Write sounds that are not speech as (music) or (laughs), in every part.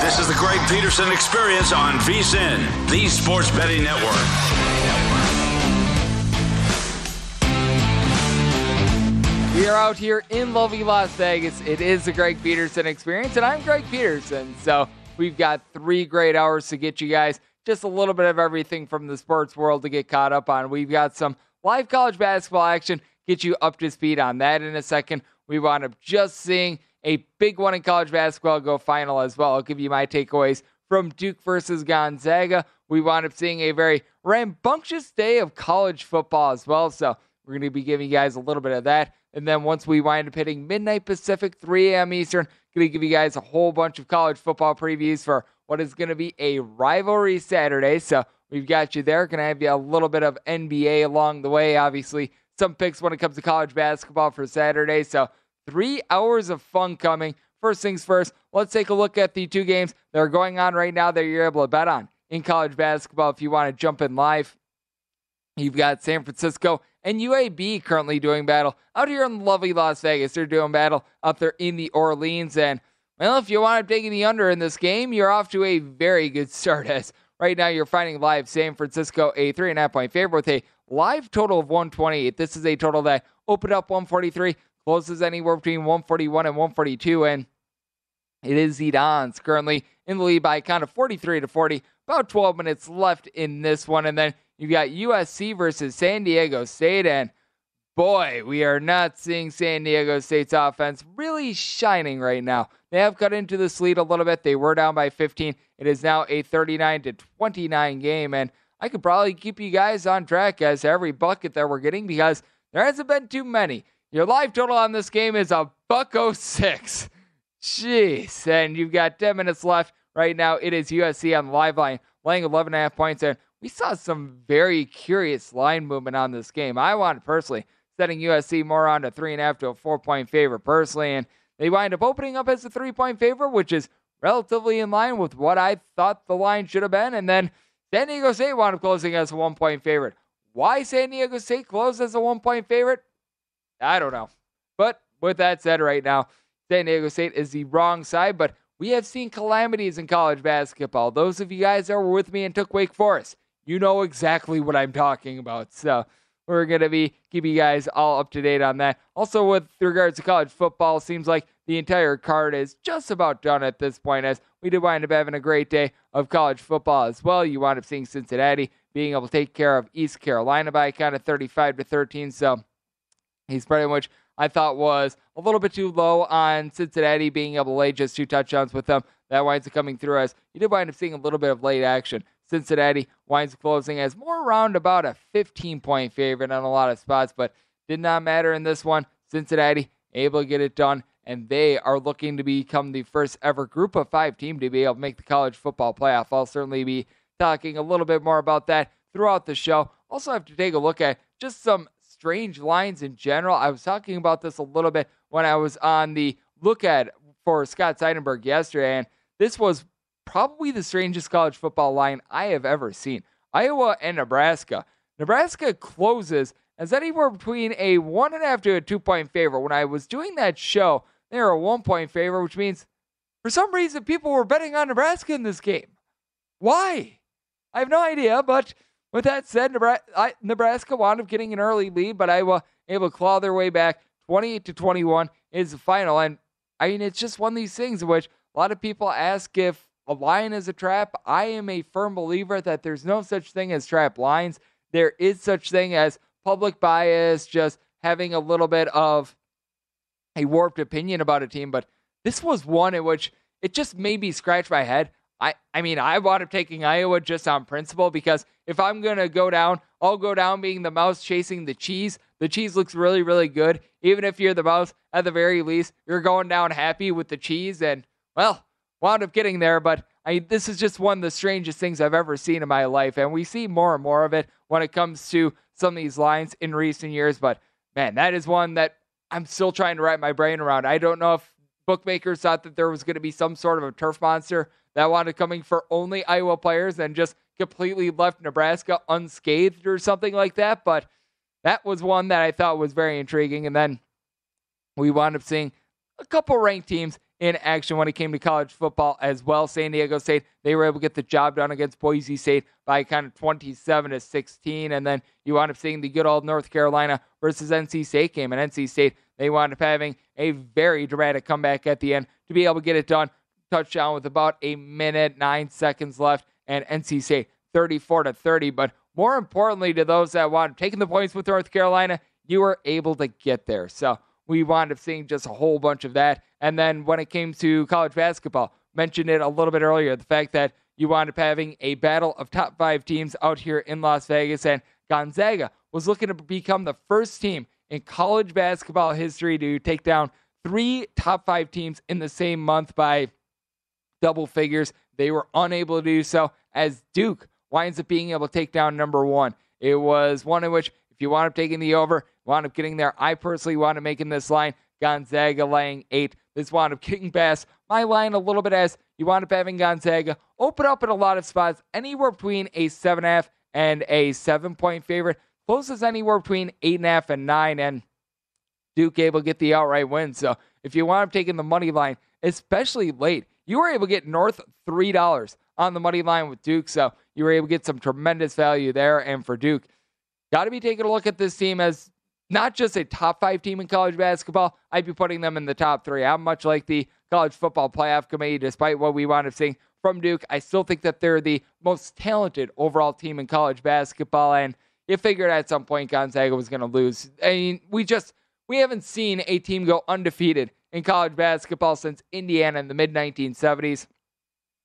This is the Greg Peterson Experience on VSIN, the Sports Betting Network. We are out here in lovely Las Vegas. It is the Greg Peterson Experience, and I'm Greg Peterson. So we've got three great hours to get you guys just a little bit of everything from the sports world to get caught up on. We've got some live college basketball action, get you up to speed on that in a second. We wound up just seeing a big one in college basketball go final as well. I'll give you my takeaways from Duke versus Gonzaga. We wound up seeing a very rambunctious day of college football as well. So we're going to be giving you guys a little bit of that. And then once we wind up hitting midnight Pacific, 3 a.m. Eastern, going to give you guys a whole bunch of college football previews for what is going to be a rivalry Saturday. So we've got you there. Going to have you a little bit of NBA along the way. Obviously, some picks when it comes to college basketball for Saturday. So Three hours of fun coming. First things first, let's take a look at the two games that are going on right now that you're able to bet on in college basketball if you want to jump in live. You've got San Francisco and UAB currently doing battle out here in lovely Las Vegas. They're doing battle up there in the Orleans. And, well, if you want to take the under in this game, you're off to a very good start as right now you're finding live San Francisco a three and a half point favorite with a live total of 128. This is a total that opened up 143 closes anywhere between 141 and 142. And it is Dons currently in the lead by a count of 43 to 40. About 12 minutes left in this one. And then you've got USC versus San Diego State. And boy, we are not seeing San Diego State's offense really shining right now. They have cut into this lead a little bit. They were down by 15. It is now a 39 to 29 game. And I could probably keep you guys on track as every bucket that we're getting because there hasn't been too many. Your live total on this game is a buck 06. Jeez. And you've got 10 minutes left. Right now, it is USC on the live line, laying 11.5 points. And we saw some very curious line movement on this game. I wanted personally setting USC more on a 3.5 to a 4 point favorite personally. And they wind up opening up as a 3 point favorite, which is relatively in line with what I thought the line should have been. And then San Diego State wound up closing as a 1 point favorite. Why San Diego State closed as a 1 point favorite? I don't know. But with that said, right now, San Diego State is the wrong side, but we have seen calamities in college basketball. Those of you guys that were with me and took Wake Forest, you know exactly what I'm talking about. So we're going to be keeping you guys all up to date on that. Also, with regards to college football, seems like the entire card is just about done at this point, as we did wind up having a great day of college football as well. You wind up seeing Cincinnati being able to take care of East Carolina by kind of 35 to 13. So He's pretty much I thought was a little bit too low on Cincinnati being able to lay just two touchdowns with them. That winds up coming through as you did wind up seeing a little bit of late action. Cincinnati winds up closing as more around about a 15 point favorite on a lot of spots, but did not matter in this one. Cincinnati able to get it done, and they are looking to become the first ever group of five team to be able to make the college football playoff. I'll certainly be talking a little bit more about that throughout the show. Also, have to take a look at just some strange lines in general. I was talking about this a little bit when I was on the look at for Scott Seidenberg yesterday, and this was probably the strangest college football line I have ever seen. Iowa and Nebraska. Nebraska closes as anywhere between a one and a half to a two point favorite. When I was doing that show, they were a one point favorite, which means for some reason people were betting on Nebraska in this game. Why? I have no idea, but with that said, Nebraska wound up getting an early lead, but Iowa able to claw their way back. 28 to 21 is the final. And I mean, it's just one of these things in which a lot of people ask if a line is a trap. I am a firm believer that there's no such thing as trap lines. There is such thing as public bias, just having a little bit of a warped opinion about a team. But this was one in which it just made me scratch my head. I, I mean, I wound up taking Iowa just on principle because if I'm going to go down, I'll go down being the mouse chasing the cheese. The cheese looks really, really good. Even if you're the mouse, at the very least, you're going down happy with the cheese. And, well, wound up getting there. But I, this is just one of the strangest things I've ever seen in my life. And we see more and more of it when it comes to some of these lines in recent years. But, man, that is one that I'm still trying to wrap my brain around. I don't know if bookmakers thought that there was going to be some sort of a turf monster that wanted coming for only Iowa players and just completely left Nebraska unscathed or something like that. But that was one that I thought was very intriguing. And then we wound up seeing a couple ranked teams in action when it came to college football as well. San Diego State, they were able to get the job done against Boise State by kind of 27 to 16. And then you wound up seeing the good old North Carolina versus NC State game. And NC State, they wound up having a very dramatic comeback at the end to be able to get it done touchdown with about a minute, nine seconds left, and NC State 34 to 30. But more importantly, to those that want taking the points with North Carolina, you were able to get there. So we wound up seeing just a whole bunch of that. And then when it came to college basketball, mentioned it a little bit earlier, the fact that you wound up having a battle of top five teams out here in Las Vegas, and Gonzaga was looking to become the first team in college basketball history to take down three top five teams in the same month by double figures. They were unable to do so as Duke winds up being able to take down number one. It was one in which, if you wound up taking the over, wound up getting there. I personally wound up making this line. Gonzaga laying eight. This wound up kicking past my line a little bit as you wound up having Gonzaga open up in a lot of spots, anywhere between a seven and a half and a seven point favorite. Closes anywhere between eight and a half and nine, and Duke able to get the outright win. So if you wound up taking the money line, especially late, you were able to get north $3 on the money line with Duke. So you were able to get some tremendous value there. And for Duke, got to be taking a look at this team as not just a top five team in college basketball. I'd be putting them in the top three. I'm much like the college football playoff committee, despite what we wound up seeing from Duke. I still think that they're the most talented overall team in college basketball. And you figured at some point Gonzaga was going to lose. I mean, we just we haven't seen a team go undefeated in college basketball since Indiana in the mid 1970s.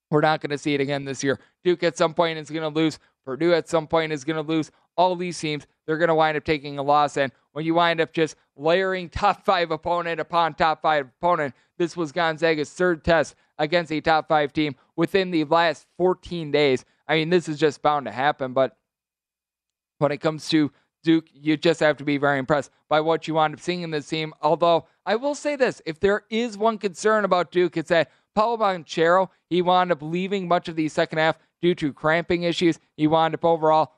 We're not going to see it again this year. Duke at some point is going to lose. Purdue at some point is going to lose. All these teams, they're going to wind up taking a loss. And when you wind up just layering top five opponent upon top five opponent, this was Gonzaga's third test against a top five team within the last 14 days. I mean, this is just bound to happen. But when it comes to Duke, you just have to be very impressed by what you wind up seeing in this team. Although I will say this, if there is one concern about Duke, it's that Paolo Banchero, he wound up leaving much of the second half due to cramping issues. He wound up overall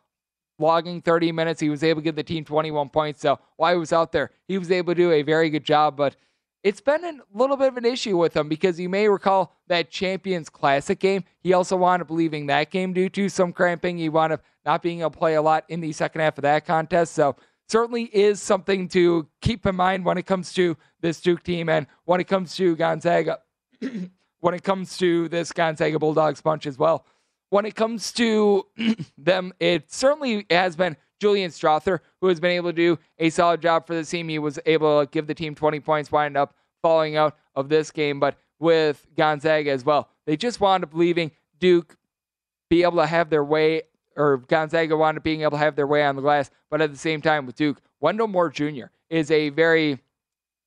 logging 30 minutes. He was able to give the team 21 points. So while he was out there, he was able to do a very good job. But it's been a little bit of an issue with him because you may recall that Champions Classic game. He also wound up leaving that game due to some cramping. He wound up not being able to play a lot in the second half of that contest. So certainly is something to keep in mind when it comes to this Duke team and when it comes to Gonzaga, (clears throat) when it comes to this Gonzaga Bulldogs bunch as well. When it comes to (clears throat) them, it certainly has been Julian Strawther who has been able to do a solid job for the team. He was able to give the team 20 points, wind up falling out of this game. But with Gonzaga as well, they just wound up leaving Duke be able to have their way, or Gonzaga wound up being able to have their way on the glass. But at the same time, with Duke, Wendell Moore Jr. is a very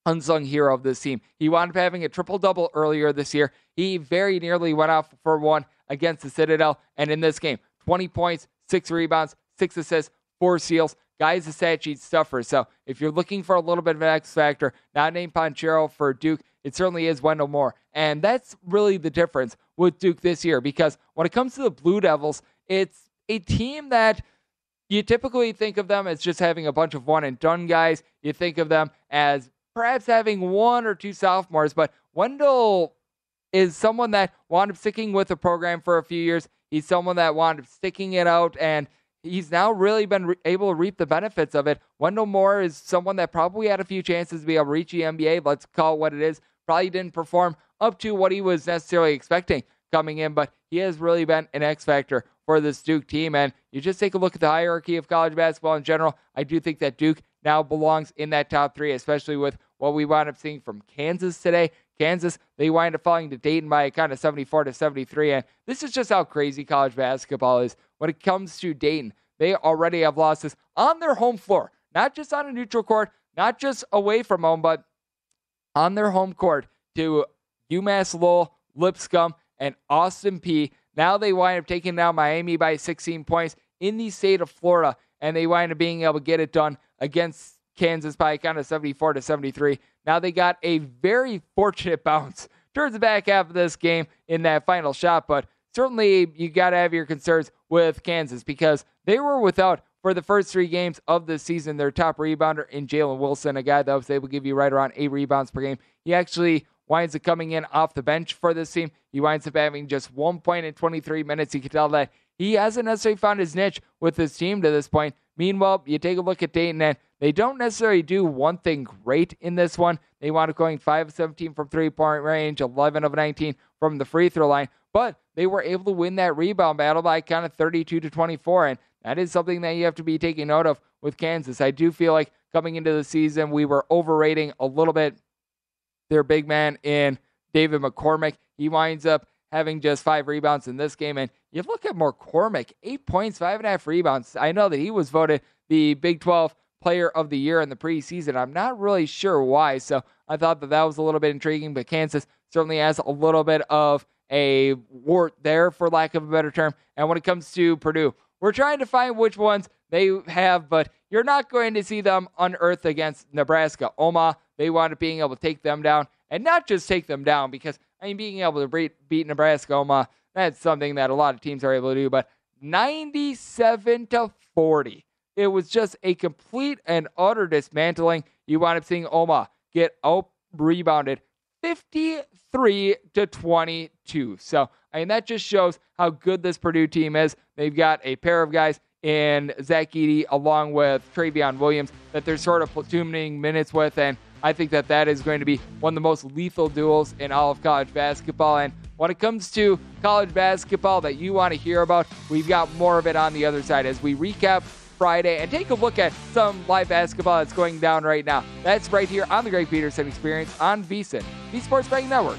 unsung hero of this team. He wound up having a triple double earlier this year. He very nearly went off for one against the Citadel. And in this game, 20 points, six rebounds, six assists, four steals. Guy's a stat sheet stuffer. So if you're looking for a little bit of an X factor, not named Banchero for Duke, it certainly is Wendell Moore. And that's really the difference with Duke this year because when it comes to the Blue Devils, it's a team that you typically think of them as just having a bunch of one and done guys. You think of them as perhaps having one or two sophomores, but Wendell is someone that wound up sticking with the program for a few years. He's someone that wound up sticking it out, and he's now really been re- able to reap the benefits of it. Wendell Moore is someone that probably had a few chances to be able to reach the NBA. Let's call it what it is. Probably didn't perform up to what he was necessarily expecting coming in, but he has really been an X factor for this Duke team. And you just take a look at the hierarchy of college basketball in general. I do think that Duke now belongs in that top three, especially with what we wound up seeing from Kansas today. Kansas, they wind up falling to Dayton by a kind of 74 to 73. And this is just how crazy college basketball is when it comes to Dayton. They already have losses on their home floor, not just on a neutral court, not just away from home, but on their home court to UMass Lowell, Lipscomb, and Austin Peay. Now they wind up taking down Miami by 16 points in the state of Florida, and they wind up being able to get it done against Kansas by a kind of 74 to 73. Now they got a very fortunate (laughs) bounce towards the back half of this game in that final shot, but certainly you got to have your concerns with Kansas because they were without for the first three games of the season their top rebounder in Jalen Wilson, a guy that was able to give you right around eight rebounds per game. He actually winds up coming in off the bench for this team. He winds up having just one point in 23 minutes. You can tell that he hasn't necessarily found his niche with his team to this point. Meanwhile, you take a look at Dayton, and they don't necessarily do one thing great in this one. They wound up going 5 of 17 from three point range, 11 of 19 from the free throw line, but they were able to win that rebound battle by kind of 32 to 24. And that is something that you have to be taking note of with Kansas. I do feel like coming into the season, we were overrating a little bit their big man in David McCormack. He winds up having just five rebounds in this game. And you look at McCormack, eight points, five and a half rebounds. I know that he was voted the Big 12 player of the year in the preseason. I'm not really sure why. So I thought that that was a little bit intriguing, but Kansas certainly has a little bit of a wart there, for lack of a better term. And when it comes to Purdue, we're trying to find which ones they have, but you're not going to see them unearth against Nebraska. Omaha, they wound up being able to take them down, and not just take them down, because I mean, being able to beat, beat Nebraska, Omaha, that's something that a lot of teams are able to do, but 97 to 40 it was just a complete and utter dismantling. You wind up seeing Omaha get out rebounded 53 to 22. So, I mean, that just shows how good this Purdue team is. They've got a pair of guys in Zach Edey along with Trevion Williams that they're sort of platooning minutes with. And I think that that is going to be one of the most lethal duels in all of college basketball. And when it comes to college basketball that you want to hear about, we've got more of it on the other side as we recap Friday and take a look at some live basketball that's going down right now. That's right here on the Greg Peterson Experience on VSIN, the Sports Betting Network.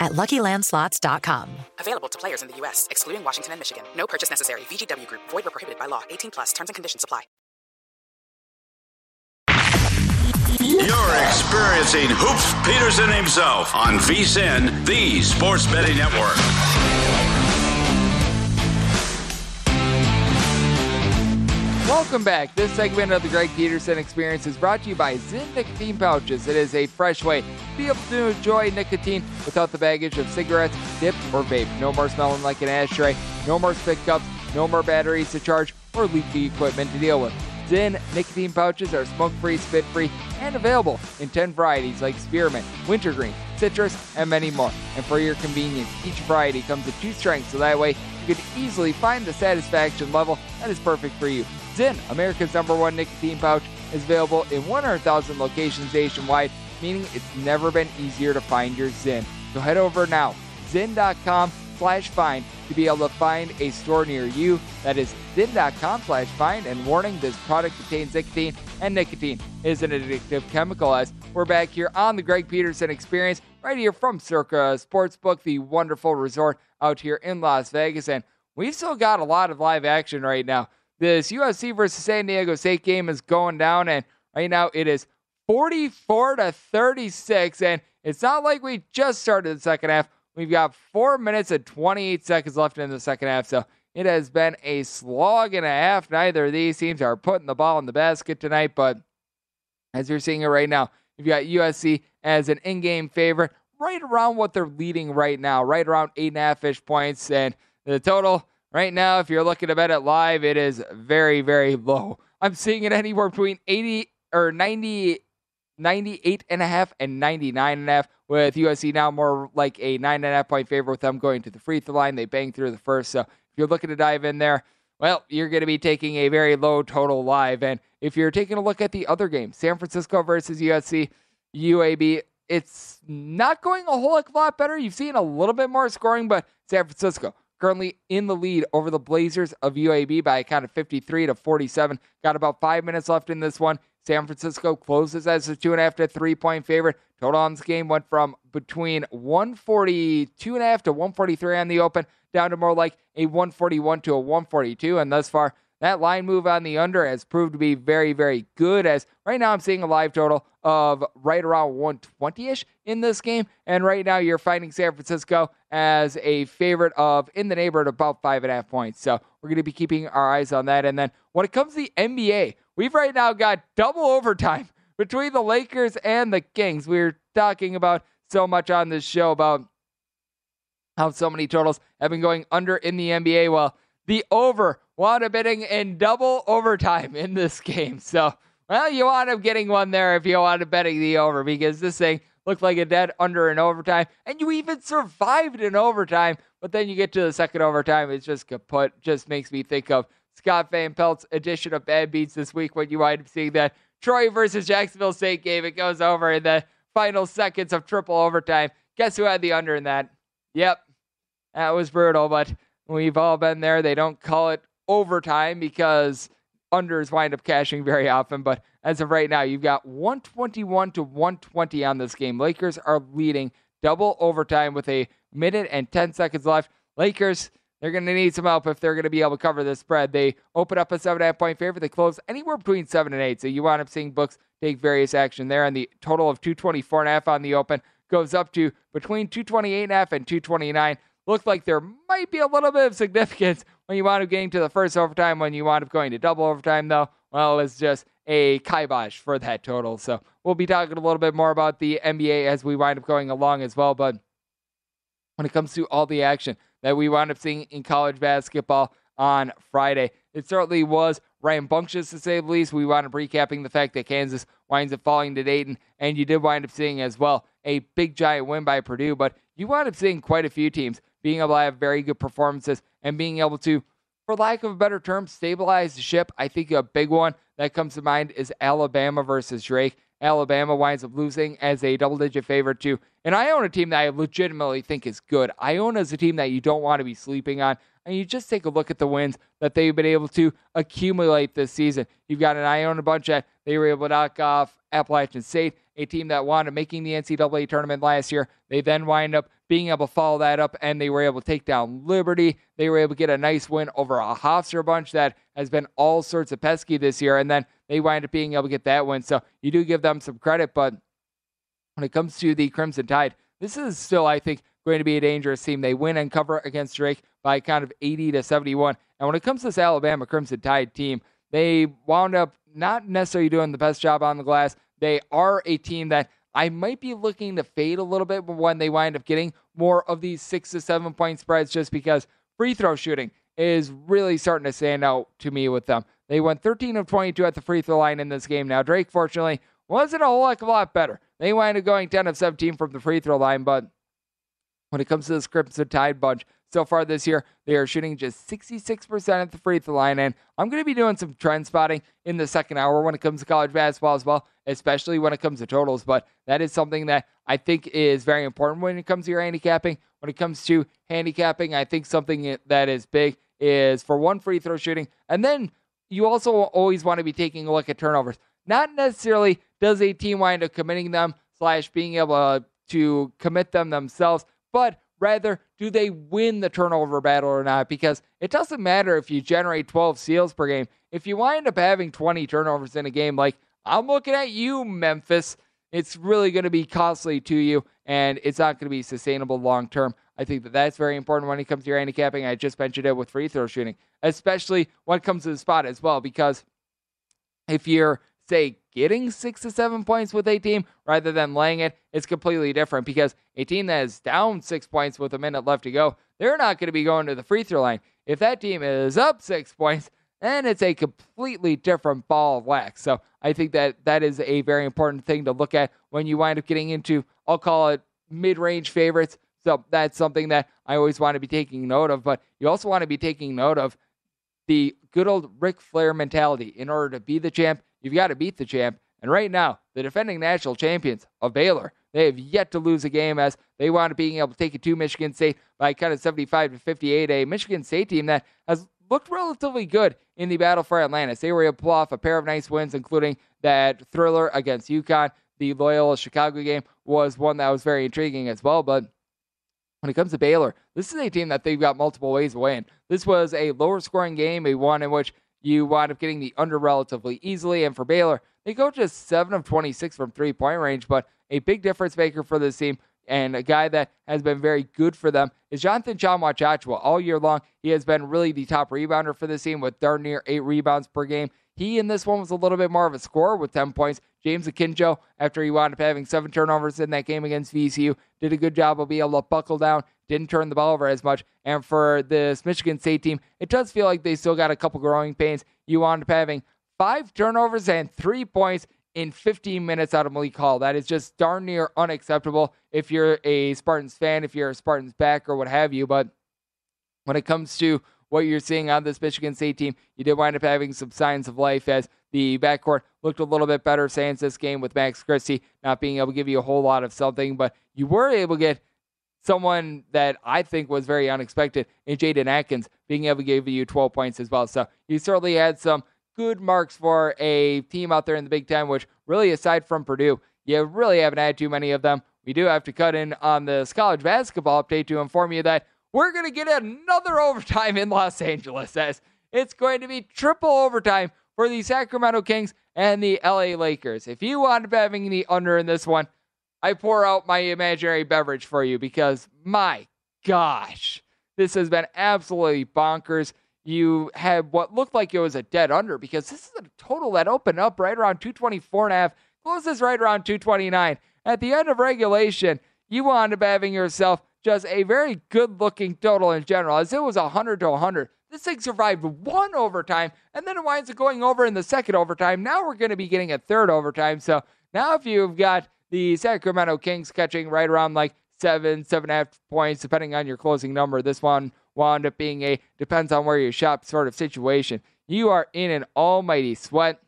at LuckyLandSlots.com. Available to players in the U.S., excluding Washington and Michigan. No purchase necessary. VGW Group. Void where prohibited by law. 18 plus. Terms and conditions apply. You're experiencing Hoops Peterson himself on VSIN, the Sports Betting Network. Welcome back. This segment of the Greg Peterson Experience is brought to you by Zyn Nicotine Pouches. It is a fresh way to be able to enjoy nicotine without the baggage of cigarettes, dip, or vape. No more smelling like an ashtray, no more spit cups, no more batteries to charge, or leaky equipment to deal with. Zyn nicotine pouches are smoke-free, spit-free, and available in 10 varieties like spearmint, wintergreen, citrus, and many more. And for your convenience, each variety comes in two strengths, so that way you can easily find the satisfaction level that is perfect for you. Zyn, America's number one nicotine pouch, is available in 100,000 locations nationwide, meaning it's never been easier to find your Zyn. So head over now, zyn.com slash find to be able to find a store near you. That is zyn.com slash find. And warning, this product contains nicotine, and nicotine is an addictive chemical. As we're back here on the Greg Peterson Experience, right here from Circa Sportsbook, the wonderful resort out here in Las Vegas. And we've still got a lot of live action right now. This USC versus San Diego State game is going down, and right now it is 44 to 36. And it's not like we just started the second half. We've got four minutes and 28 seconds left in the second half. So it has been a slog and a half. Neither of these teams are putting the ball in the basket tonight, but as you're seeing it right now, you've got USC as an in game favorite, right around what they're leading right now, right around eight and a half ish points. And the total right now, if you're looking to bet it live, it is very, very low. I'm seeing it anywhere between 80 or 90 98 and a half and 99 and a half with USC now more like a nine and a half point favorite with them going to the free throw line. They banged through the first. So if you're looking to dive in there, well, you're going to be taking a very low total live. And if you're taking a look at the other game, San Francisco versus USC, UAB, it's not going a whole lot better. You've seen a little bit more scoring, but San Francisco currently in the lead over the Blazers of UAB by a count of 53 to 47. Got about five minutes left in this one. San Francisco closes as a two and a half to three point favorite. Total on this game went from between 142 and a half to 143 on the open down to more like a 141 to a 142. And thus far, that line move on the under has proved to be very, very good. As right now, I'm seeing a live total of right around 120 ish in this game. And right now, you're finding San Francisco as a favorite of in the neighborhood about five and a half points. So we're going to be keeping our eyes on that. And then when it comes to the NBA, we've right now got double overtime (laughs) between the Lakers and the Kings. We are talking about so much on this show about how so many totals have been going under in the NBA. Well, the over wound up bidding in double overtime in this game. So, well, you wound up getting one there if you wound up betting the over because this thing looked like a dead under in overtime, and you even survived in overtime. But then you get to the second overtime, it's just kaput. Just makes me think of Scott Van Pelt's edition of Bad Beats this week when you wind up seeing that Troy versus Jacksonville State game. It goes over in the final seconds of triple overtime. Guess who had the under in that? Yep, that was brutal, but we've all been there. They don't call it overtime because unders wind up cashing very often. But as of right now, you've got 121 to 120 on this game. Lakers are leading double overtime with a minute and 10 seconds left. Lakers, they're going to need some help if they're going to be able to cover this spread. They open up a seven and a half point favorite. They close anywhere between seven and eight. So you wind up seeing books take various action there. And the total of 224 and a half on the open goes up to between 228 and a half and 229. Looked like there might be a little bit of significance when you wind up getting to the first overtime. When you wind up going to double overtime, though, well, it's just a kibosh for that total. So we'll be talking a little bit more about the NBA as we wind up going along as well. But when it comes to all the action that we wound up seeing in college basketball on Friday, it certainly was rambunctious to say the least. We wound up recapping the fact that Kansas winds up falling to Dayton, and you did wind up seeing as well a big giant win by Purdue, but you wound up seeing quite a few teams being able to have very good performances and being able to, for lack of a better term, stabilize the ship. I think a big one that comes to mind is Alabama versus Drake. Alabama winds up losing as a double digit favorite to an Iona team that I legitimately think is good. Iona is a team that you don't want to be sleeping on. And you just take a look at the wins that they've been able to accumulate this season. You've got an Iona bunch that they were able to knock off Appalachian State, a team that wound up making the NCAA tournament last year. They then wind up being able to follow that up, and they were able to take down Liberty. They were able to get a nice win over a Hofstra bunch that has been all sorts of pesky this year, and then they wind up being able to get that win. So you do give them some credit, but when it comes to the Crimson Tide, this is still, I think, going to be a dangerous team. They win and cover against Drake by a count of 80 to 71. And when it comes to this Alabama Crimson Tide team, they wound up not necessarily doing the best job on the glass. They are a team that I might be looking to fade a little bit when they wind up getting more of these six to seven point spreads just because free throw shooting is really starting to stand out to me with them. They went 13 of 22 at the free throw line in this game. Now, Drake, fortunately, wasn't a whole heck of a lot better. They wound up going 10 of 17 from the free throw line, but when it comes to the Crimson Tide bunch, so far this year, they are shooting just 66% at the free throw line. And I'm going to be doing some trend spotting in the second hour when it comes to college basketball as well, especially when it comes to totals. But that is something that I think is very important when it comes to your handicapping. When it comes to handicapping, I think something that is big is for one free throw shooting. And then you also always want to be taking a look at turnovers. Not necessarily does a team wind up committing them slash being able to commit them themselves, but Rather, do they win the turnover battle or not? Because it doesn't matter if you generate 12 steals per game. If you wind up having 20 turnovers in a game, like I'm looking at you, Memphis, it's really going to be costly to you and it's not going to be sustainable long term. I think that that's very important when it comes to your handicapping. I just mentioned it with free throw shooting, especially when it comes to the spot as well, because if you're say getting six to seven points with a team rather than laying it is completely different because a team that is down six points with a minute left to go, they're not going to be going to the free throw line. If that team is up six points, then it's a completely different ball of wax. So I think that that is a very important thing to look at when you wind up getting into, I'll call it mid range favorites. So that's something that I always want to be taking note of. But you also want to be taking note of the good old Ric Flair mentality. In order to be the champ, You've got to beat the champ. And right now, the defending national champions of Baylor, they have yet to lose a game as they wound up being able to take it to Michigan State by kind of 75 to 58. A Michigan State team that has looked relatively good in the battle for Atlantis. They were able to pull off a pair of nice wins, including that thriller against UConn. The Loyola Chicago game was one that was very intriguing as well. But when it comes to Baylor, this is a team that they've got multiple ways to win. This was a lower scoring game, a one in which you wind up getting the under relatively easily. And for Baylor, they go just 7 of 26 from three point range, but a big difference maker for this team and a guy that has been very good for them is Jonathan Tchamwa Tchatchoua. All year long, he has been really the top rebounder for this team with darn near eight rebounds per game. He in this one was a little bit more of a scorer with 10 points. James Akinjo, after he wound up having seven turnovers in that game against VCU, did a good job of being able to buckle down, didn't turn the ball over as much. And for this Michigan State team, it does feel like they still got a couple growing pains. You wound up having five turnovers and three points in 15 minutes out of Malik Hall. That is just darn near unacceptable if you're a Spartans fan, if you're a Spartans back or what have you. But when it comes to what you're seeing on this Michigan State team. You did wind up having some signs of life as the backcourt looked a little bit better since this game with Max Christie not being able to give you a whole lot of something, but you were able to get someone that I think was very unexpected in Jaden Akins being able to give you 12 points as well. So you certainly had some good marks for a team out there in the Big Ten, which really, aside from Purdue, you really haven't had too many of them we do have to cut in on this college basketball update to inform you that we're going to get another (laughs) overtime in Los Angeles as it's going to be triple overtime for the Sacramento Kings and the LA Lakers. If you want to having the under in this one, I pour out my imaginary beverage for you because my gosh, this has been absolutely bonkers. You had what looked like it was a dead under because this is a total that opened up right around 224 and a half, closes right around 229. At the end of regulation, you wound up having yourself just a very good looking total in general, as it was 100 to 100. This thing survived one overtime, and then it winds up going over in the second overtime. Now we're going to be getting a third overtime. So now, if you've got the Sacramento Kings catching right around like seven, seven and a half points, depending on your closing number, this one wound up being a depends on where you shop sort of situation. You are in an almighty sweat,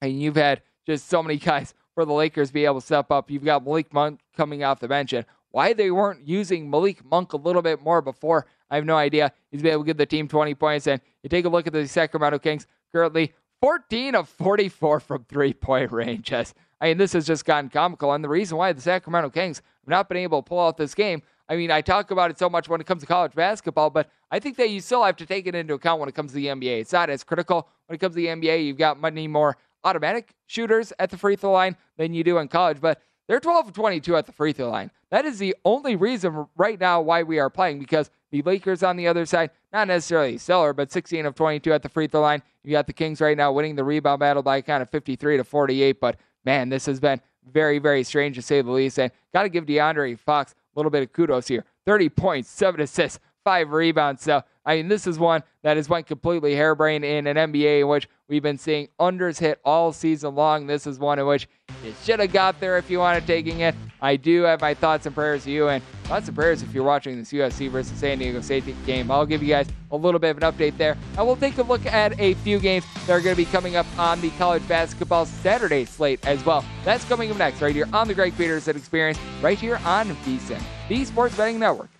and you've had just so many (laughs) guys for the Lakers be able to step up. You've got Malik Monk coming off the bench, and why they weren't using Malik Monk a little bit more before, I have no idea. He's been able to give the team 20 points, and you take a look at the Sacramento Kings currently 14 of 44 from three point range. I mean, this has just gotten comical, and the reason why the Sacramento Kings have not been able to pull out this game. I mean, I talk about it so much when it comes to college basketball, but I think that you still have to take it into account when it comes to the NBA. It's not as critical when it comes to the NBA. You've got many more automatic shooters at the free throw line than you do in college, but they're 12 of 22 at the free throw line. That is the only reason right now why we are playing because the Lakers on the other side, not necessarily stellar, but 16 of 22 at the free throw line. You got the Kings right now winning the rebound battle by kind of 53 to 48, but man, this has been very, very strange to say the least. And got to give De'Aaron Fox a little bit of kudos here 30 points, seven assists, five rebounds. So, I mean, this is one that has went completely harebrained in an NBA in which we've been seeing unders hit all season long. This is one in which you should have got there if you wanted taking it. I do have my thoughts and prayers to you, and thoughts and prayers if you're watching this USC versus San Diego State game. I'll give you guys a little bit of an update there. and we'll take a look at a few games that are going to be coming up on the college basketball Saturday slate as well. That's coming up next right here on the Greg Peterson Experience, right here on VSIN, the Sports Betting Network.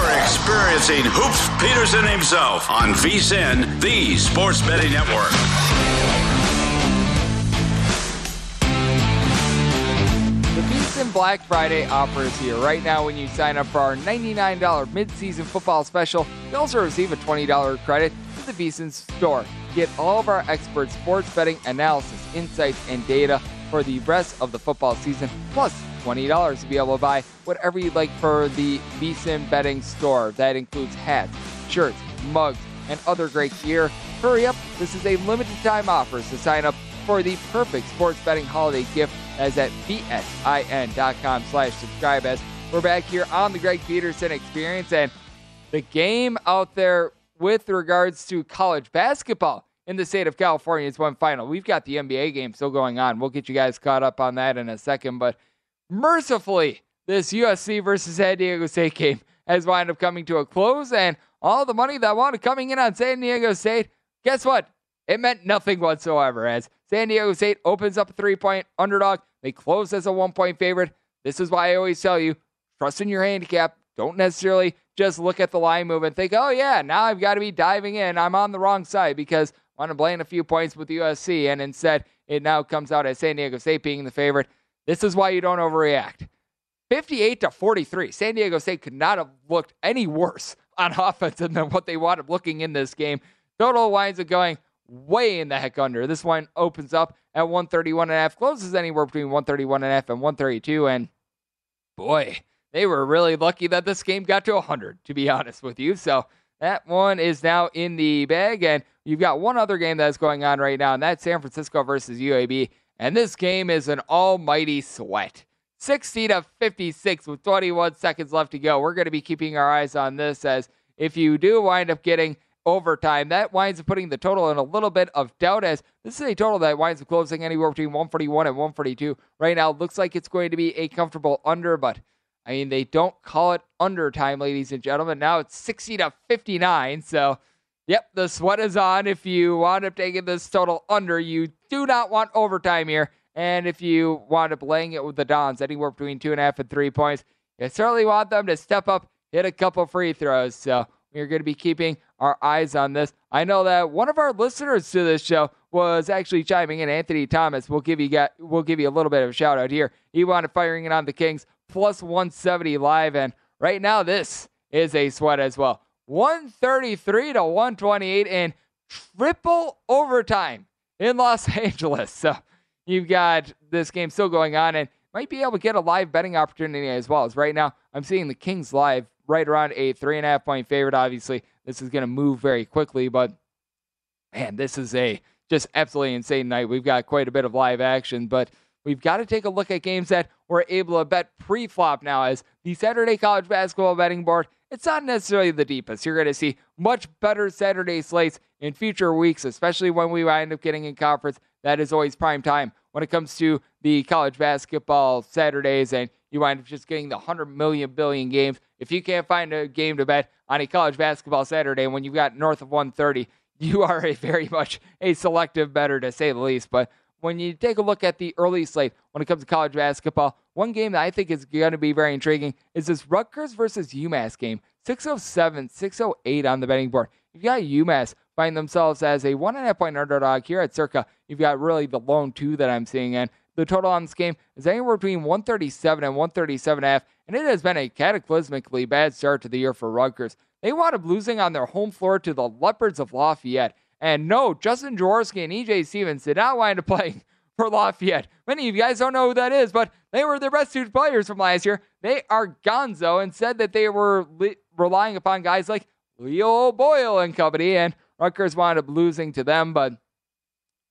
You're experiencing Hoops Peterson himself on VSIN, the Sports Betting Network. The VSIN Black Friday offer is here. Right now, when you sign up for our $99 mid-season football special, you also receive a $20 credit to the VSIN store. Get all of our expert sports betting analysis, insights, and data for the rest of the football season, plus $20 to be able to buy whatever you'd like for the VSIN betting store. That includes hats, shirts, mugs, and other great gear. Hurry up, this is a limited time offer, so sign up for the perfect sports betting holiday gift as at vsin.com slash subscribe as we're back here on the Greg Peterson experience and the game out there with regards to college basketball in the state of California is one final. We've got the NBA game still going on. We'll get you guys caught up on that in a second, but mercifully, this USC versus San Diego State game has wound up coming to a close, and all the money that wound up coming in on San Diego State, guess what? It meant nothing whatsoever as San Diego State opens up a three point underdog. They close as a one point favorite. This is why I always tell you trust in your handicap. Don't necessarily just look at the line move and think, oh, yeah, now I've got to be diving in. I'm on the wrong side because I want to blame a few points with USC. And instead, it now comes out as San Diego State being the favorite. This is why you don't overreact. 58 to 43. San Diego State could not have looked any worse on (laughs) offense than what they wound up looking in this game. Total winds up going way in the heck under. This one opens up at 131 and a half, closes anywhere between 131 and a half and 132. And boy, they were really lucky that this game got to 100, to be honest with you. So that one is now in the bag. And you've got one other game that's going on right now, and that's San Francisco versus UAB. And this game is an almighty sweat. 60 to 56 with 21 seconds left to go. We're going to be keeping our eyes on this as if you do wind up getting overtime, that winds up putting the total in a little bit of doubt as this is a total that winds up closing anywhere between 141 and 142. Right now, looks like it's going to be a comfortable under, but I mean, they don't call it under time, ladies and gentlemen. Now it's 60 to 59. So, yep, the sweat is on. If you wind up taking this total under, you do not want overtime here. And if you wind up laying it with the Dons, anywhere between two and a half and three points, you certainly want them to step up, hit a couple free throws. So, we are going to be keeping our eyes on this. I know that one of our listeners to this show was actually chiming in. Anthony Thomas. We'll give you got we'll give you a little bit of a shout out here. He wanted firing it on the Kings plus 170 live, and right now this is a sweat as well. 133 to 128 in triple overtime in Los (laughs) Angeles. So you've got this game still going on and might be able to get a live betting opportunity as well. As right now, I'm seeing the Kings live right around a three and a half point favorite. Obviously, this is going to move very quickly, but man, this is a just absolutely insane night. We've got quite a bit of live action, but we've got to take a look at games that we're able to bet pre-flop now as the Saturday college basketball betting board. It's not necessarily the deepest. You're going to see much better Saturday slates in future weeks, especially when we wind up getting in conference. That is always prime time when it comes to the college basketball Saturdays, and you wind up just getting the 100 million billion games. If you can't find a game to bet on a college basketball Saturday when you've got north of 130, you are a very much a selective better to say the least. But when you take a look at the early slate when it comes to college basketball, one game that I think is going to be very intriguing is this Rutgers versus UMass game. 607, 608 on the betting board. You've got UMass find themselves as a one and a half point underdog here at Circa. You've got really the lone two that I'm seeing, and the total on this game is anywhere between 137 and 137 half, and it has been a cataclysmically bad start to the year for Rutgers. They wound up losing on their home floor to the Leopards of Lafayette. And no, Justin Jaworski and EJ Stephens did not wind up (laughs) playing for Lafayette. Many of you guys don't know who that is, but they were their best two players from last year. They are gonzo and said that they were li- relying upon guys like Leo Boyle and company, and Rutgers wound up losing to them. But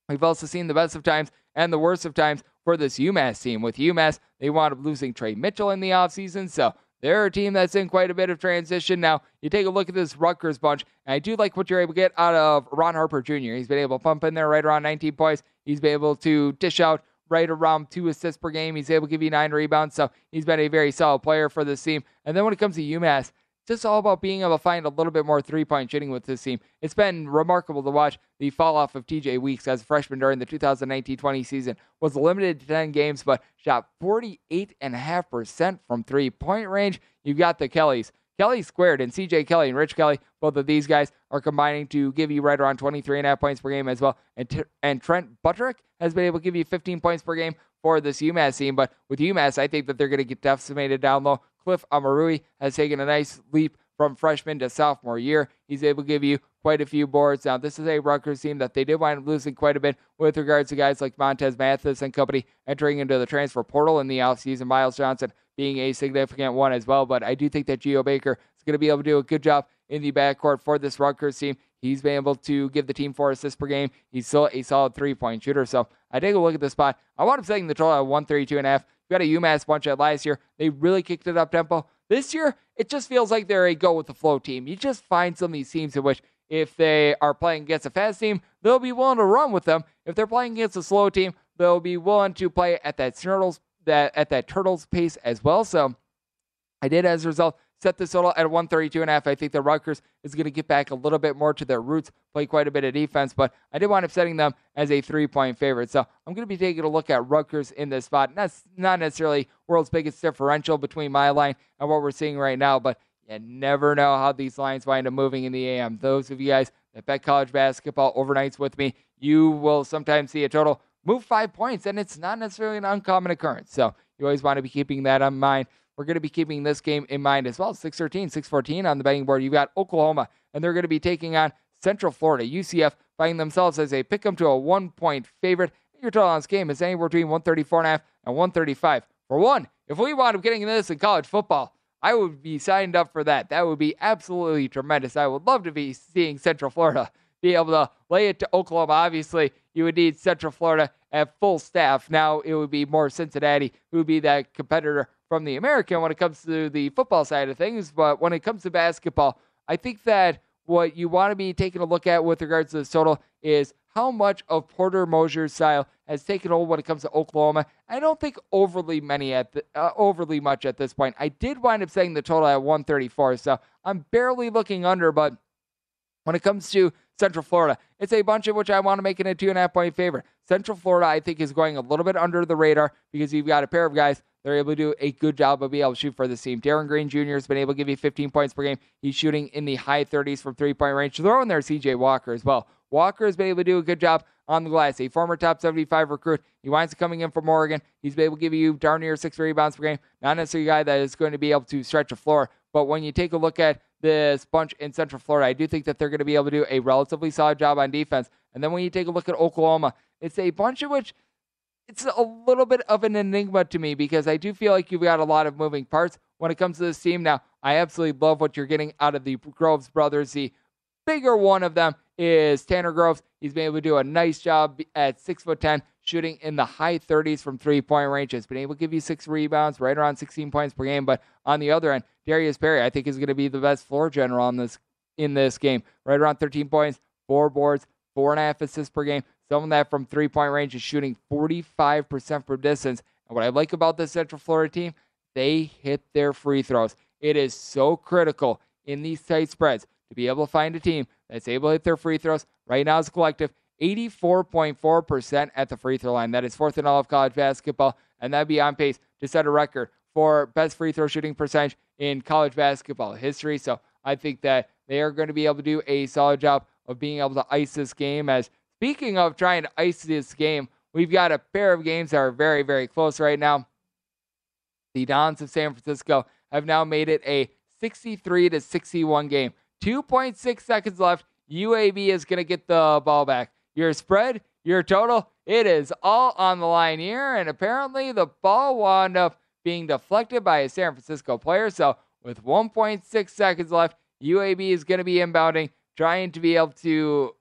we've also seen the best of times and the worst of times for this UMass team. With UMass, they wound up losing Tre Mitchell in the offseason, so they're a team that's in quite a bit of transition. Now, you take a look at this Rutgers bunch, and I do like what you're able to get out of Ron Harper Jr. He's been able to pump in there right around 19 points. He's been able to dish out right around two assists per game. He's able to give you nine rebounds, so he's been a very solid player for this team. And then when it comes to UMass, just all about being able to find a little bit more three point shooting with this team. It's been remarkable to watch the fall off of TJ Weeks as a freshman during the 2019 20 season. Was limited to 10 games, but shot 48.5% from three point range. You've got the Kellys. Kelly squared and CJ Kelly and Rich Kelly, both of these guys are combining to give you right around 23 and a half points per game as well. And, t- and Trent Buttrick has been able to give you 15 points per game for this UMass team. But with UMass, I think that they're going to get decimated down low. Cliff Omoruyi has taken a nice leap from freshman to sophomore year. He's able to give you quite a few boards. Now, this is a Rutgers team that they did wind up losing quite a bit with regards to guys like Montez Mathis and company entering into the transfer portal in the offseason. Myles Johnson being a significant one as well. But I do think that Geo Baker is going to be able to do a good job in the backcourt for this Rutgers team. He's been able to give the team four assists per game. He's still a solid three point shooter. So I take a look at the spot. I want him setting the total at 132 and a half. We got a UMass bunch at last year. They really kicked it up tempo. This year, it just feels like they're a go with the flow team. You just find some of these teams in which if they are playing against a fast team, they'll be willing to run with them. If they're playing against a slow team, they'll be willing to play at that turtles that at that turtles pace as well. So I did as a result set this total at 132 and a half. I think the Rutgers is going to get back a little bit more to their roots, play quite a bit of defense, but I did wind up setting them as a three point favorite. So I'm going to be taking a look at Rutgers in this spot. And that's not necessarily world's biggest differential between my line and what we're seeing right now, but you never know how these lines wind up moving in the AM. Those of you guys that bet college basketball overnights with me, you will sometimes see a total move five points, and it's not necessarily an uncommon occurrence. So you always want to be keeping that in mind. We're going to be keeping this game in mind as well. 613, 614 on the betting board. You've got Oklahoma, and they're going to be taking on Central Florida. UCF finding themselves as a pick 'em to a one point favorite. Your total on this game is anywhere between 134 and a half and 135. For one, if we wound up getting this in college football, I would be signed up for that. That would be absolutely tremendous. I would love to be seeing Central Florida (laughs) be able to lay it to Oklahoma. Obviously, you would need Central Florida at full staff. Now it would be more Cincinnati who would be that competitor from the American when it comes to the football side of things. But when it comes to basketball, I think that what you want to be taking a look at with regards to this total is how much of Porter Moser's style has taken hold when it comes to Oklahoma. I don't think overly many at the, uh, overly much at this point. I did wind up saying the total at 134, so I'm barely looking under. But when it comes to Central Florida, it's a bunch of which I want to make it a two and a half point favorite. Central Florida, I think, is going a little bit under the radar because you've got a pair of guys they're able to do a good job of being able to shoot for this team. Darin Green Jr. has been able to give you 15 points per game. He's shooting in the high 30s from three point range. Throw in there CJ Walker as well. Walker has been able to do a good job on the glass. A former top 75 recruit. He winds up coming in from Oregon. He's been able to give you darn near six rebounds per game. Not necessarily a guy that is going to be able to stretch the floor, but when you take a look at this bunch in Central Florida, I do think that they're going to be able to do a relatively solid job on defense. And then when you take a look at Oklahoma, it's a bunch of which it's a little bit of an enigma to me because I do feel like you've got a lot of moving parts when it comes to this team. Now, I absolutely love what you're getting out of the Groves brothers. The bigger one of them is Tanner Groves. He's been able to do a nice job at six foot ten, shooting in the high 30s from three point range. Has been able to give you six rebounds, right around 16 points per game. But on the other end, Darius Perry, I think, is going to be the best floor general in this in this game. Right around 13 points, four boards, four and a half assists per game. Some of that from three point range is shooting 45% from distance. And what I like about this Central Florida team, they hit their free throws. It is so critical in these tight spreads to be able to find a team that's able to hit their free throws. Right now, as a collective, 84.4% at the free throw line. That is fourth in all of college basketball, and that'd be on pace to set a record for best free throw shooting percentage in college basketball history. So I think that they are going to be able to do a solid job of being able to ice this game. As speaking of trying to ice this game, we've got a pair of games that are very, very close right now. The Dons of San Francisco have now made it a 63 to 61 game. 2.6 seconds left. UAB is going to get the ball back. Your spread, your total, it is all on the line here. And apparently the ball wound up being deflected by a San Francisco player. So with 1.6 seconds left, UAB is going to be inbounding, trying to be able to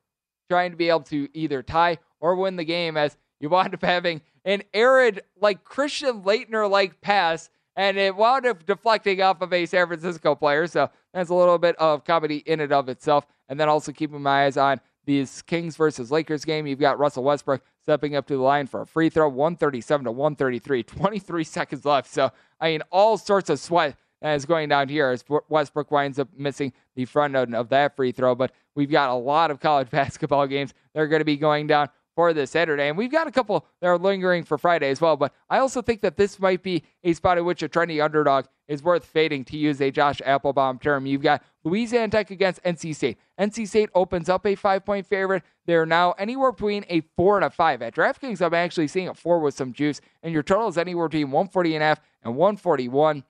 trying to be able to either tie or win the game as you (laughs) wind up having an arid, like Christian Laettner like pass, and it wound up deflecting off of a San Francisco player. So that's a little bit of comedy in and of itself. And then also keeping my eyes on these Kings versus Lakers game. You've got Russell Westbrook stepping up to the line for a free throw, 137 to 133, 23 seconds left. So, I mean, all sorts of sweat is going down here as Westbrook winds up missing the front end of that free throw. But we've got a lot of college (laughs) basketball games that are going to be going down for this Saturday. And we've got a couple that are lingering for Friday as well. But I also think that this might be a spot in which a trendy underdog is worth fading, to use a Josh Appelbaum term. You've got Louisiana Tech against NC State. NC State opens up a five point favorite. They're now anywhere between a four and a five. At DraftKings, I'm actually seeing a four with some juice. And your total is anywhere between 140 and a half and 141.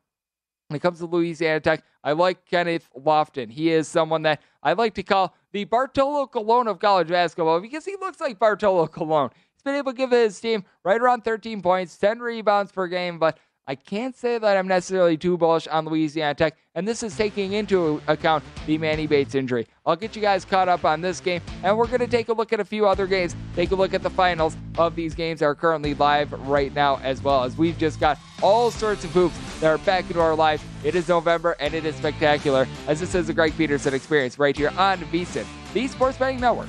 When it comes to Louisiana Tech, I like Kenneth Lofton. He is someone that I like to call the Bartolo Colon of college basketball because he looks like Bartolo Colon. He's been able to give his team right around 13 points, 10 rebounds per game, but I can't say that I'm necessarily too bullish on Louisiana Tech, and this is taking into account the Manny Bates injury. I'll get you guys caught up on this game, and we're going to take a look at a few other games, take a look at the finals of these games that are currently live right now, as well as we've just got all sorts of hoops that are back into our lives. It is November, and it is spectacular, as this is the Greg Peterson experience right here on VSIN, the Sports Betting Network.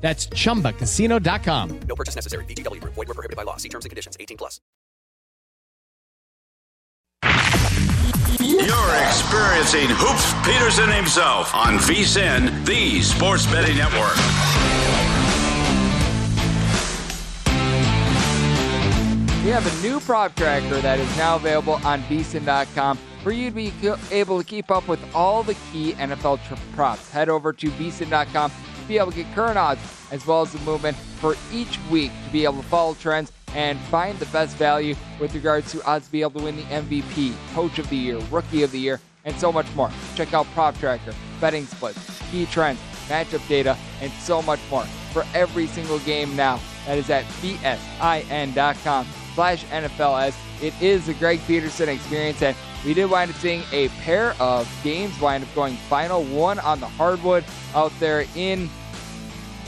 That's chumbacasino.com. No purchase necessary. VGW Group. Void were prohibited by law. See terms and conditions. 18 plus. You're experiencing Hoops Peterson himself on VSIN, the Sports Betting Network. We have a new prop tracker that is now available on VSIN.com for you to be able to keep up with all the key NFL tr- props. Head over to VSIN.com to be able to get current odds as well as the movement for each week to be able to follow trends and find the best value with regards to odds to be able to win the MVP, Coach of the Year, Rookie of the Year, and so much more. Check out Prop Tracker, betting splits, key trends, matchup data, and so much more for every single game now. That is at vsin.com slash NFLS. It is the Greg Peterson experience, and we did wind up seeing a pair of games wind up going final. One on the hardwood out there in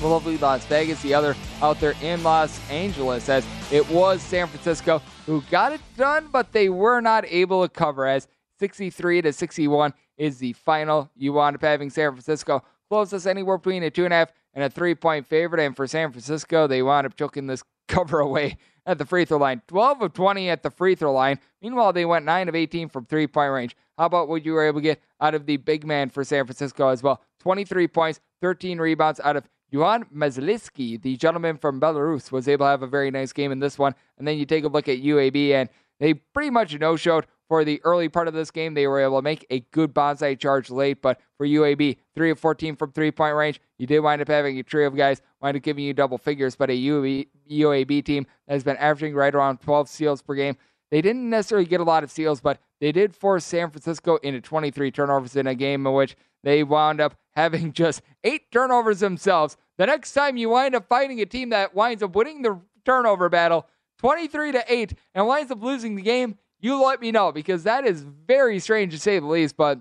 lovely Las Vegas, the other out there in Los Angeles, as it was San Francisco who got it done, but they were not able to cover as 63 to 61 is the final. You wound up having San Francisco close anywhere between a two and a half and a three point favorite. And for San Francisco, they wound up choking this (laughs) cover away at the free throw line. 12 of 20 at the free throw line. Meanwhile, they went 9 of 18 from three point range. How about what you were able to get out of the big man for San Francisco as well? 23 points, 13 rebounds out of Yauhen Massalski, the gentleman from Belarus, was able to have a very nice game in this one. And then you take a look at UAB, and they pretty much no showed for the early part of this game. They were able to make a good bonsai charge late, but for UAB, 3 of 14 from three point range. You did wind up having a trio of guys wind up giving you double figures, but a UAB, UAB team that has been averaging right around 12 steals per game. They didn't necessarily get a lot of steals, but they did force San Francisco into 23 turnovers in a game in which they wound up (laughs) having just eight turnovers themselves. The next time you wind up fighting a team that winds up winning the turnover battle 23 to 8 and winds up losing the game, you let me know because that is very strange to say the least. But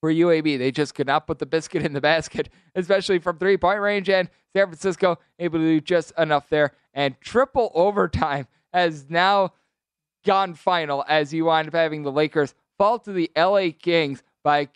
for UAB, they just could not put the biscuit in the basket, (laughs) especially from three point range. And San Francisco able to do just enough there. And triple overtime (laughs) has now gone final as you wind up having the Lakers fall to the LA Kings by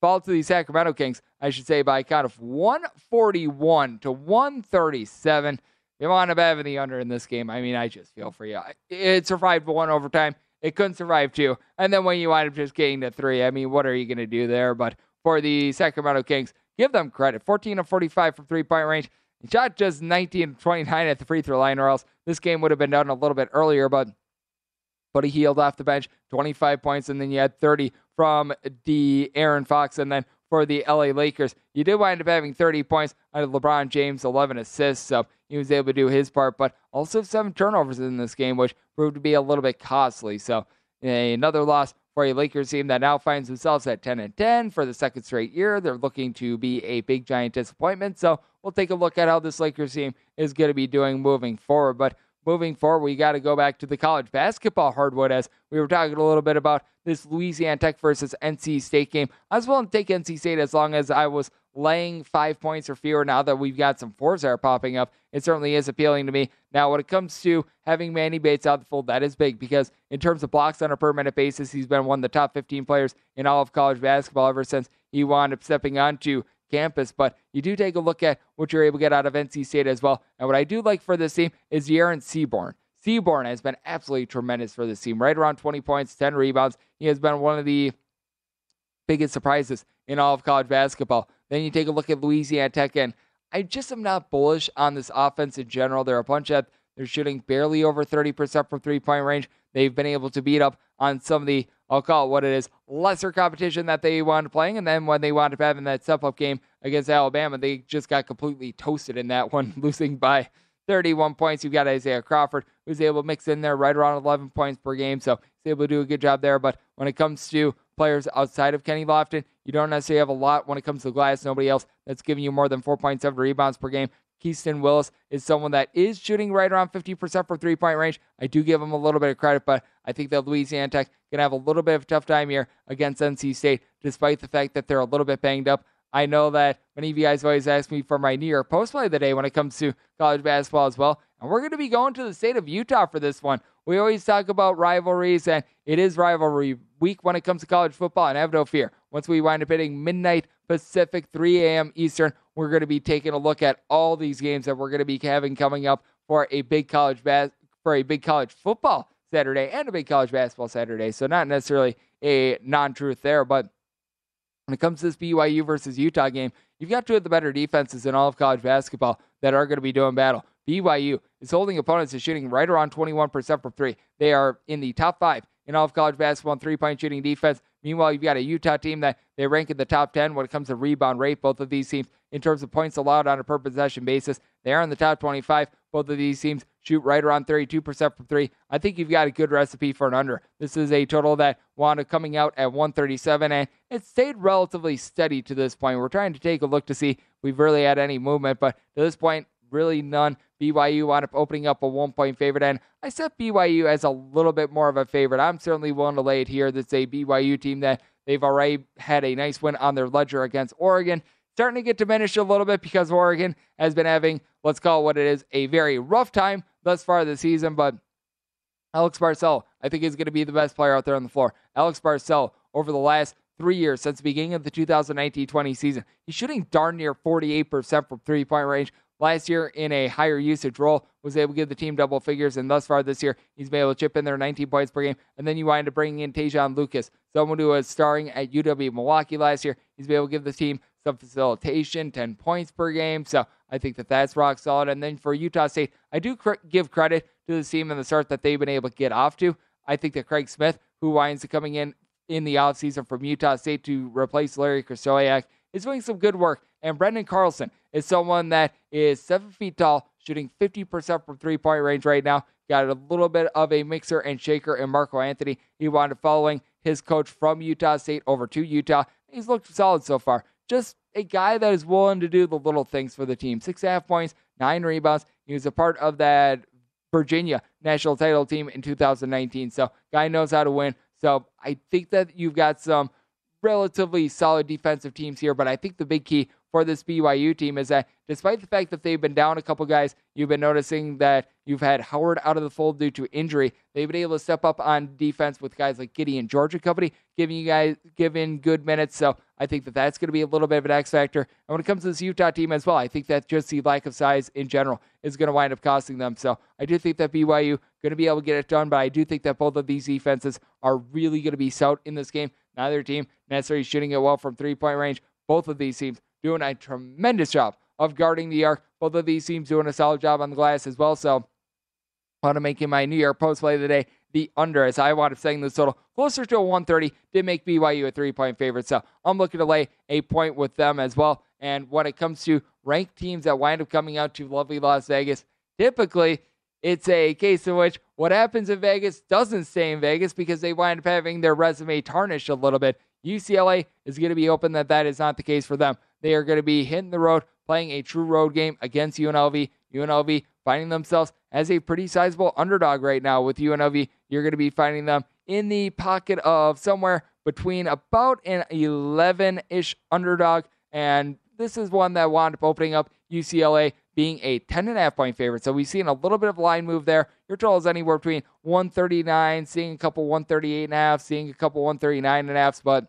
fall to the Sacramento Kings, I should say, by a count of 141 to 137. You wind up having the under in this game. I mean, I just feel for you. It survived one overtime. It couldn't survive two. And then when you wind up just getting to three, I mean, what are you going to do there? But for the Sacramento Kings, give them credit. 14 of 45 from three point range. Shot just 19 of 29 at the free throw line, or else this game would have been done a little bit earlier. But Buddy Hield off the bench, 25 points, and then you had 30 from De'Aaron Fox, and then for the LA Lakers, you did wind up having 30 points out of LeBron James, 11 assists, so he was able to do his part, but also seven turnovers in this game, which proved to be a little bit costly. So eh, another loss for a Lakers team that now finds themselves at 10 and 10 for the second straight year. They're looking to be a big giant disappointment. So we'll take a look at how this Lakers team is going to be doing moving forward. But moving forward, we got to go back to the college basketball hardwood as we were talking a little bit about this Louisiana Tech versus NC State game. I was willing to take NC State as long as I was laying five points or fewer now that we've got some fours that are popping up. It certainly is appealing to me. Now, when it comes to having Manny Bates out the fold, that is big because in terms of blocks on a per minute basis, he's been one of the top 15 players in all of college basketball ever since he wound up stepping onto campus. But you do take a look at what you're able to get out of NC State as well. And what I do like for this team is Dereon Seabron. Seabron has been absolutely tremendous for this team, right around 20 points, 10 rebounds. He has been one of the biggest surprises in all of college basketball. Then you take a look at Louisiana Tech, and I just am not bullish on this offense in general. They're a bunch of they're shooting barely over 30% from three point range. They've been able to beat up on some of the, I'll call it what it is, lesser competition that they wound up playing. And then when they wound up having that step up game against Alabama, they just got completely toasted in that (laughs) one, losing by 31 points. You've got Isaiah Crawford, who's able to mix in there right around 11 points per game. So he's able to do a good job there. But when it comes to players outside of Kenny Lofton. You don't necessarily have a lot when it comes to glass. Nobody else that's giving you more than 4.7 rebounds per game. Keaston Willis is someone that is shooting right around 50% for three point range. I do give him a little bit of credit, but I think that Louisiana Tech going to have a little bit of a tough time here against NC State, despite the fact that they're a little bit banged up. I know that many of you guys always ask me for my New York post play of the day when it comes to college basketball as well. And we're going to be going to the state of Utah for this one. We always talk about rivalries, and it is rivalry week when it comes to college football, and I have no fear. Once we wind up hitting midnight Pacific, 3 a.m. Eastern, we're going to be taking a look at all these games that we're going to be having coming up for a big college bas- for a big college football Saturday and a big college basketball Saturday. So not necessarily a non-truth there, but when it comes to this BYU versus Utah game, you've got two of the better defenses in all of college basketball that are going to be doing battle. BYU is holding opponents to shooting right around 21% from three. They are in the top five in all of college basketball in three point shooting defense. Meanwhile, you've got a Utah team that they rank in the top 10 when it comes to rebound rate. Both of these teams, in terms of points allowed on a per possession basis, they are in the top 25. Both of these teams shoot right around 32% from three. I think you've got a good recipe for an under. This is a total that wound up coming out at 137, and it stayed relatively steady to this point. We're trying to take a look to see we've really had any movement, but to this point, really none. BYU wound up opening up a one point favorite, and I set BYU as a little bit more of a favorite. I'm certainly willing to lay it here. That's a BYU team that they've already had a nice win on their ledger against Oregon. Starting to get diminished a little bit because Oregon has been having, let's call it what it is, a very rough time thus far this season. But Alex Barcello, I think, is going to be the best player out there on the floor. Alex Barcello, over the last three years since the beginning of the 2019 20 season. He's shooting darn near 48% from three point range. Last year, in a higher usage role, was able to give the team double figures, and thus far this year, he's been able to chip in there 19 points per game. And then you wind up bringing in Te'Jon Lucas, someone who was starring at UW Milwaukee last year. He's been able to give the team some facilitation, 10 points per game. So I think that that's rock solid. And then for Utah State, I do cr- give credit to the team and the start that they've been able to get off to. I think that Craig Smith, who winds up coming in in the offseason from Utah State to replace Larry Krystkowiak, is doing some good work. And Branden Carlson is someone that is seven feet tall, shooting 50% from three point range right now. Got a little bit of a mixer and shaker in Marco Anthony. He wound up following his coach from Utah State over to Utah. He's looked solid so far. Just a guy that is willing to do the little things for the team. Six and a half points, nine rebounds. He was a part of that Virginia national title team in 2019. So, guy knows how to win. So, I think that you've got some relatively solid defensive teams here, but I think the big key for this BYU team is that despite the fact that they've been down a couple guys, you've been noticing that you've had Howard out of the fold due to injury. They've been able to step up on defense with guys like Gideon Georgia Company, giving you guys giving good minutes. So I think that that's going to be a little bit of an X factor. And when it comes to this Utah team as well, I think that just the lack of size in general is going to wind up costing them. So I do think that BYU going to be able to get it done, but I do think that both of these defenses are really going to be stout in this game. Neither team necessarily shooting it well from three point range. Both of these teams doing a tremendous job of guarding the arc. Both of these teams doing a solid job on the glass as well. So I want to make my New York post play of the day the under as I wound up setting this total closer to a 130. Did make BYU a three point favorite. So I'm looking to lay a point with them as well. And when it comes to ranked teams that wind up coming out to lovely Las Vegas, typically it's a case in which what happens in Vegas doesn't stay in Vegas because they wind up having their resume tarnished a little bit. UCLA is going to be open that that is not the case for them. They are going to be hitting the road, playing a true road game against UNLV. UNLV finding themselves as a pretty sizable underdog right now with UNLV. You're going to be finding them in the pocket of somewhere between about an 11 ish underdog. And this is one that wound up opening up UCLA being a 10.5 point favorite. So we've seen a little bit of line move there. Your total is anywhere between 139, seeing a couple 138 and a half, seeing a couple 139 and a half. But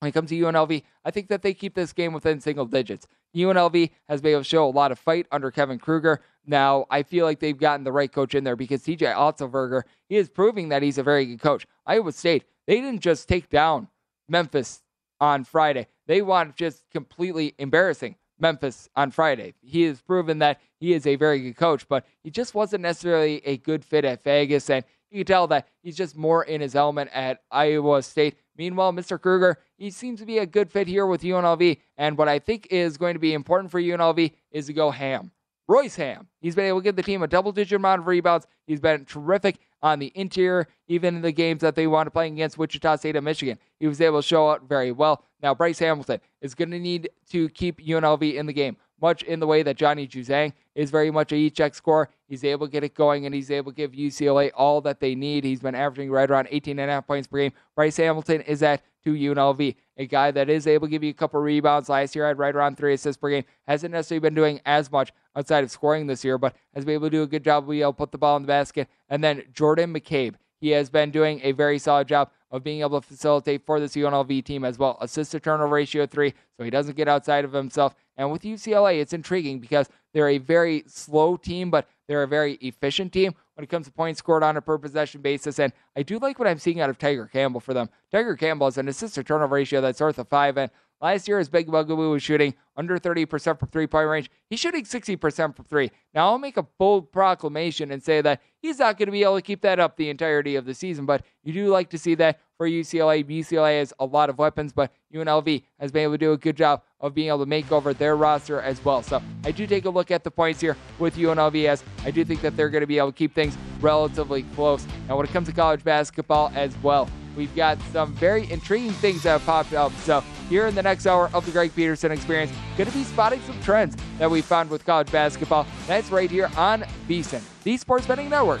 when it comes to UNLV, I think that they keep this game within single digits. UNLV has been able to show a lot of fight under Kevin Kruger. Now, I feel like they've gotten the right coach in there because TJ Otzelberger, he is proving that he's a very good coach. Iowa State, they didn't just take down Memphis on Friday. They want just completely embarrassing Memphis on Friday. He has proven that he is a very good coach, but he just wasn't necessarily a good fit at Vegas. And you can tell that he's just more in his element at Iowa State. Meanwhile, Mr. Kruger, he seems to be a good fit here with UNLV. And what I think is going to be important for UNLV is to go ham. Royce Hamm. He's been able to give the team a double digit amount of rebounds. He's been terrific on the interior, even in the games that they wanted playing against Wichita State and Michigan. He was able to show out very well. Now, Bryce Hamilton is going to need to keep UNLV in the game, much in the way that Johnny Juzang is very much a E-check scorer. He's able to get it going, and he's able to give UCLA all that they need. He's been averaging right around 18 and a half points per game. Bryce Hamilton is at to UNLV, a guy that is able to give you a couple rebounds. Last year, had right around three assists per game. Hasn't necessarily been doing as much outside of scoring this year, but has been able to do a good job of being able put the ball in the basket. And then Jordan McCabe, he has been doing a very solid job of being able to facilitate for this UNLV team as well. Assist to turnover ratio three, so he doesn't get outside of himself. And with UCLA, it's intriguing because they're a very slow team, but they're a very efficient team when it comes to points scored on a per possession basis. And I do like what I'm seeing out of Tiger Campbell for them. Tiger Campbell has an assist to turnover ratio that's north of five. And last year, as Big Bugaboo was shooting under 30% from three point range, he's shooting 60% from three. Now, I'll make a bold proclamation and say that he's not going to be able to keep that up the entirety of the season, but you do like to see that for UCLA. UCLA has a lot of weapons, but UNLV has been able to do a good job of being able to make over their roster as well. So I do take a look at the points here with UNLV as I do think that they're going to be able to keep things relatively close. Now, when it comes to college basketball as well, we've got some very intriguing things that have popped up. So here in the next hour of the Greg Peterson Experience, going to be spotting some trends that we found with college basketball. That's right here on VSIN, the Sports Betting Network.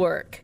Network.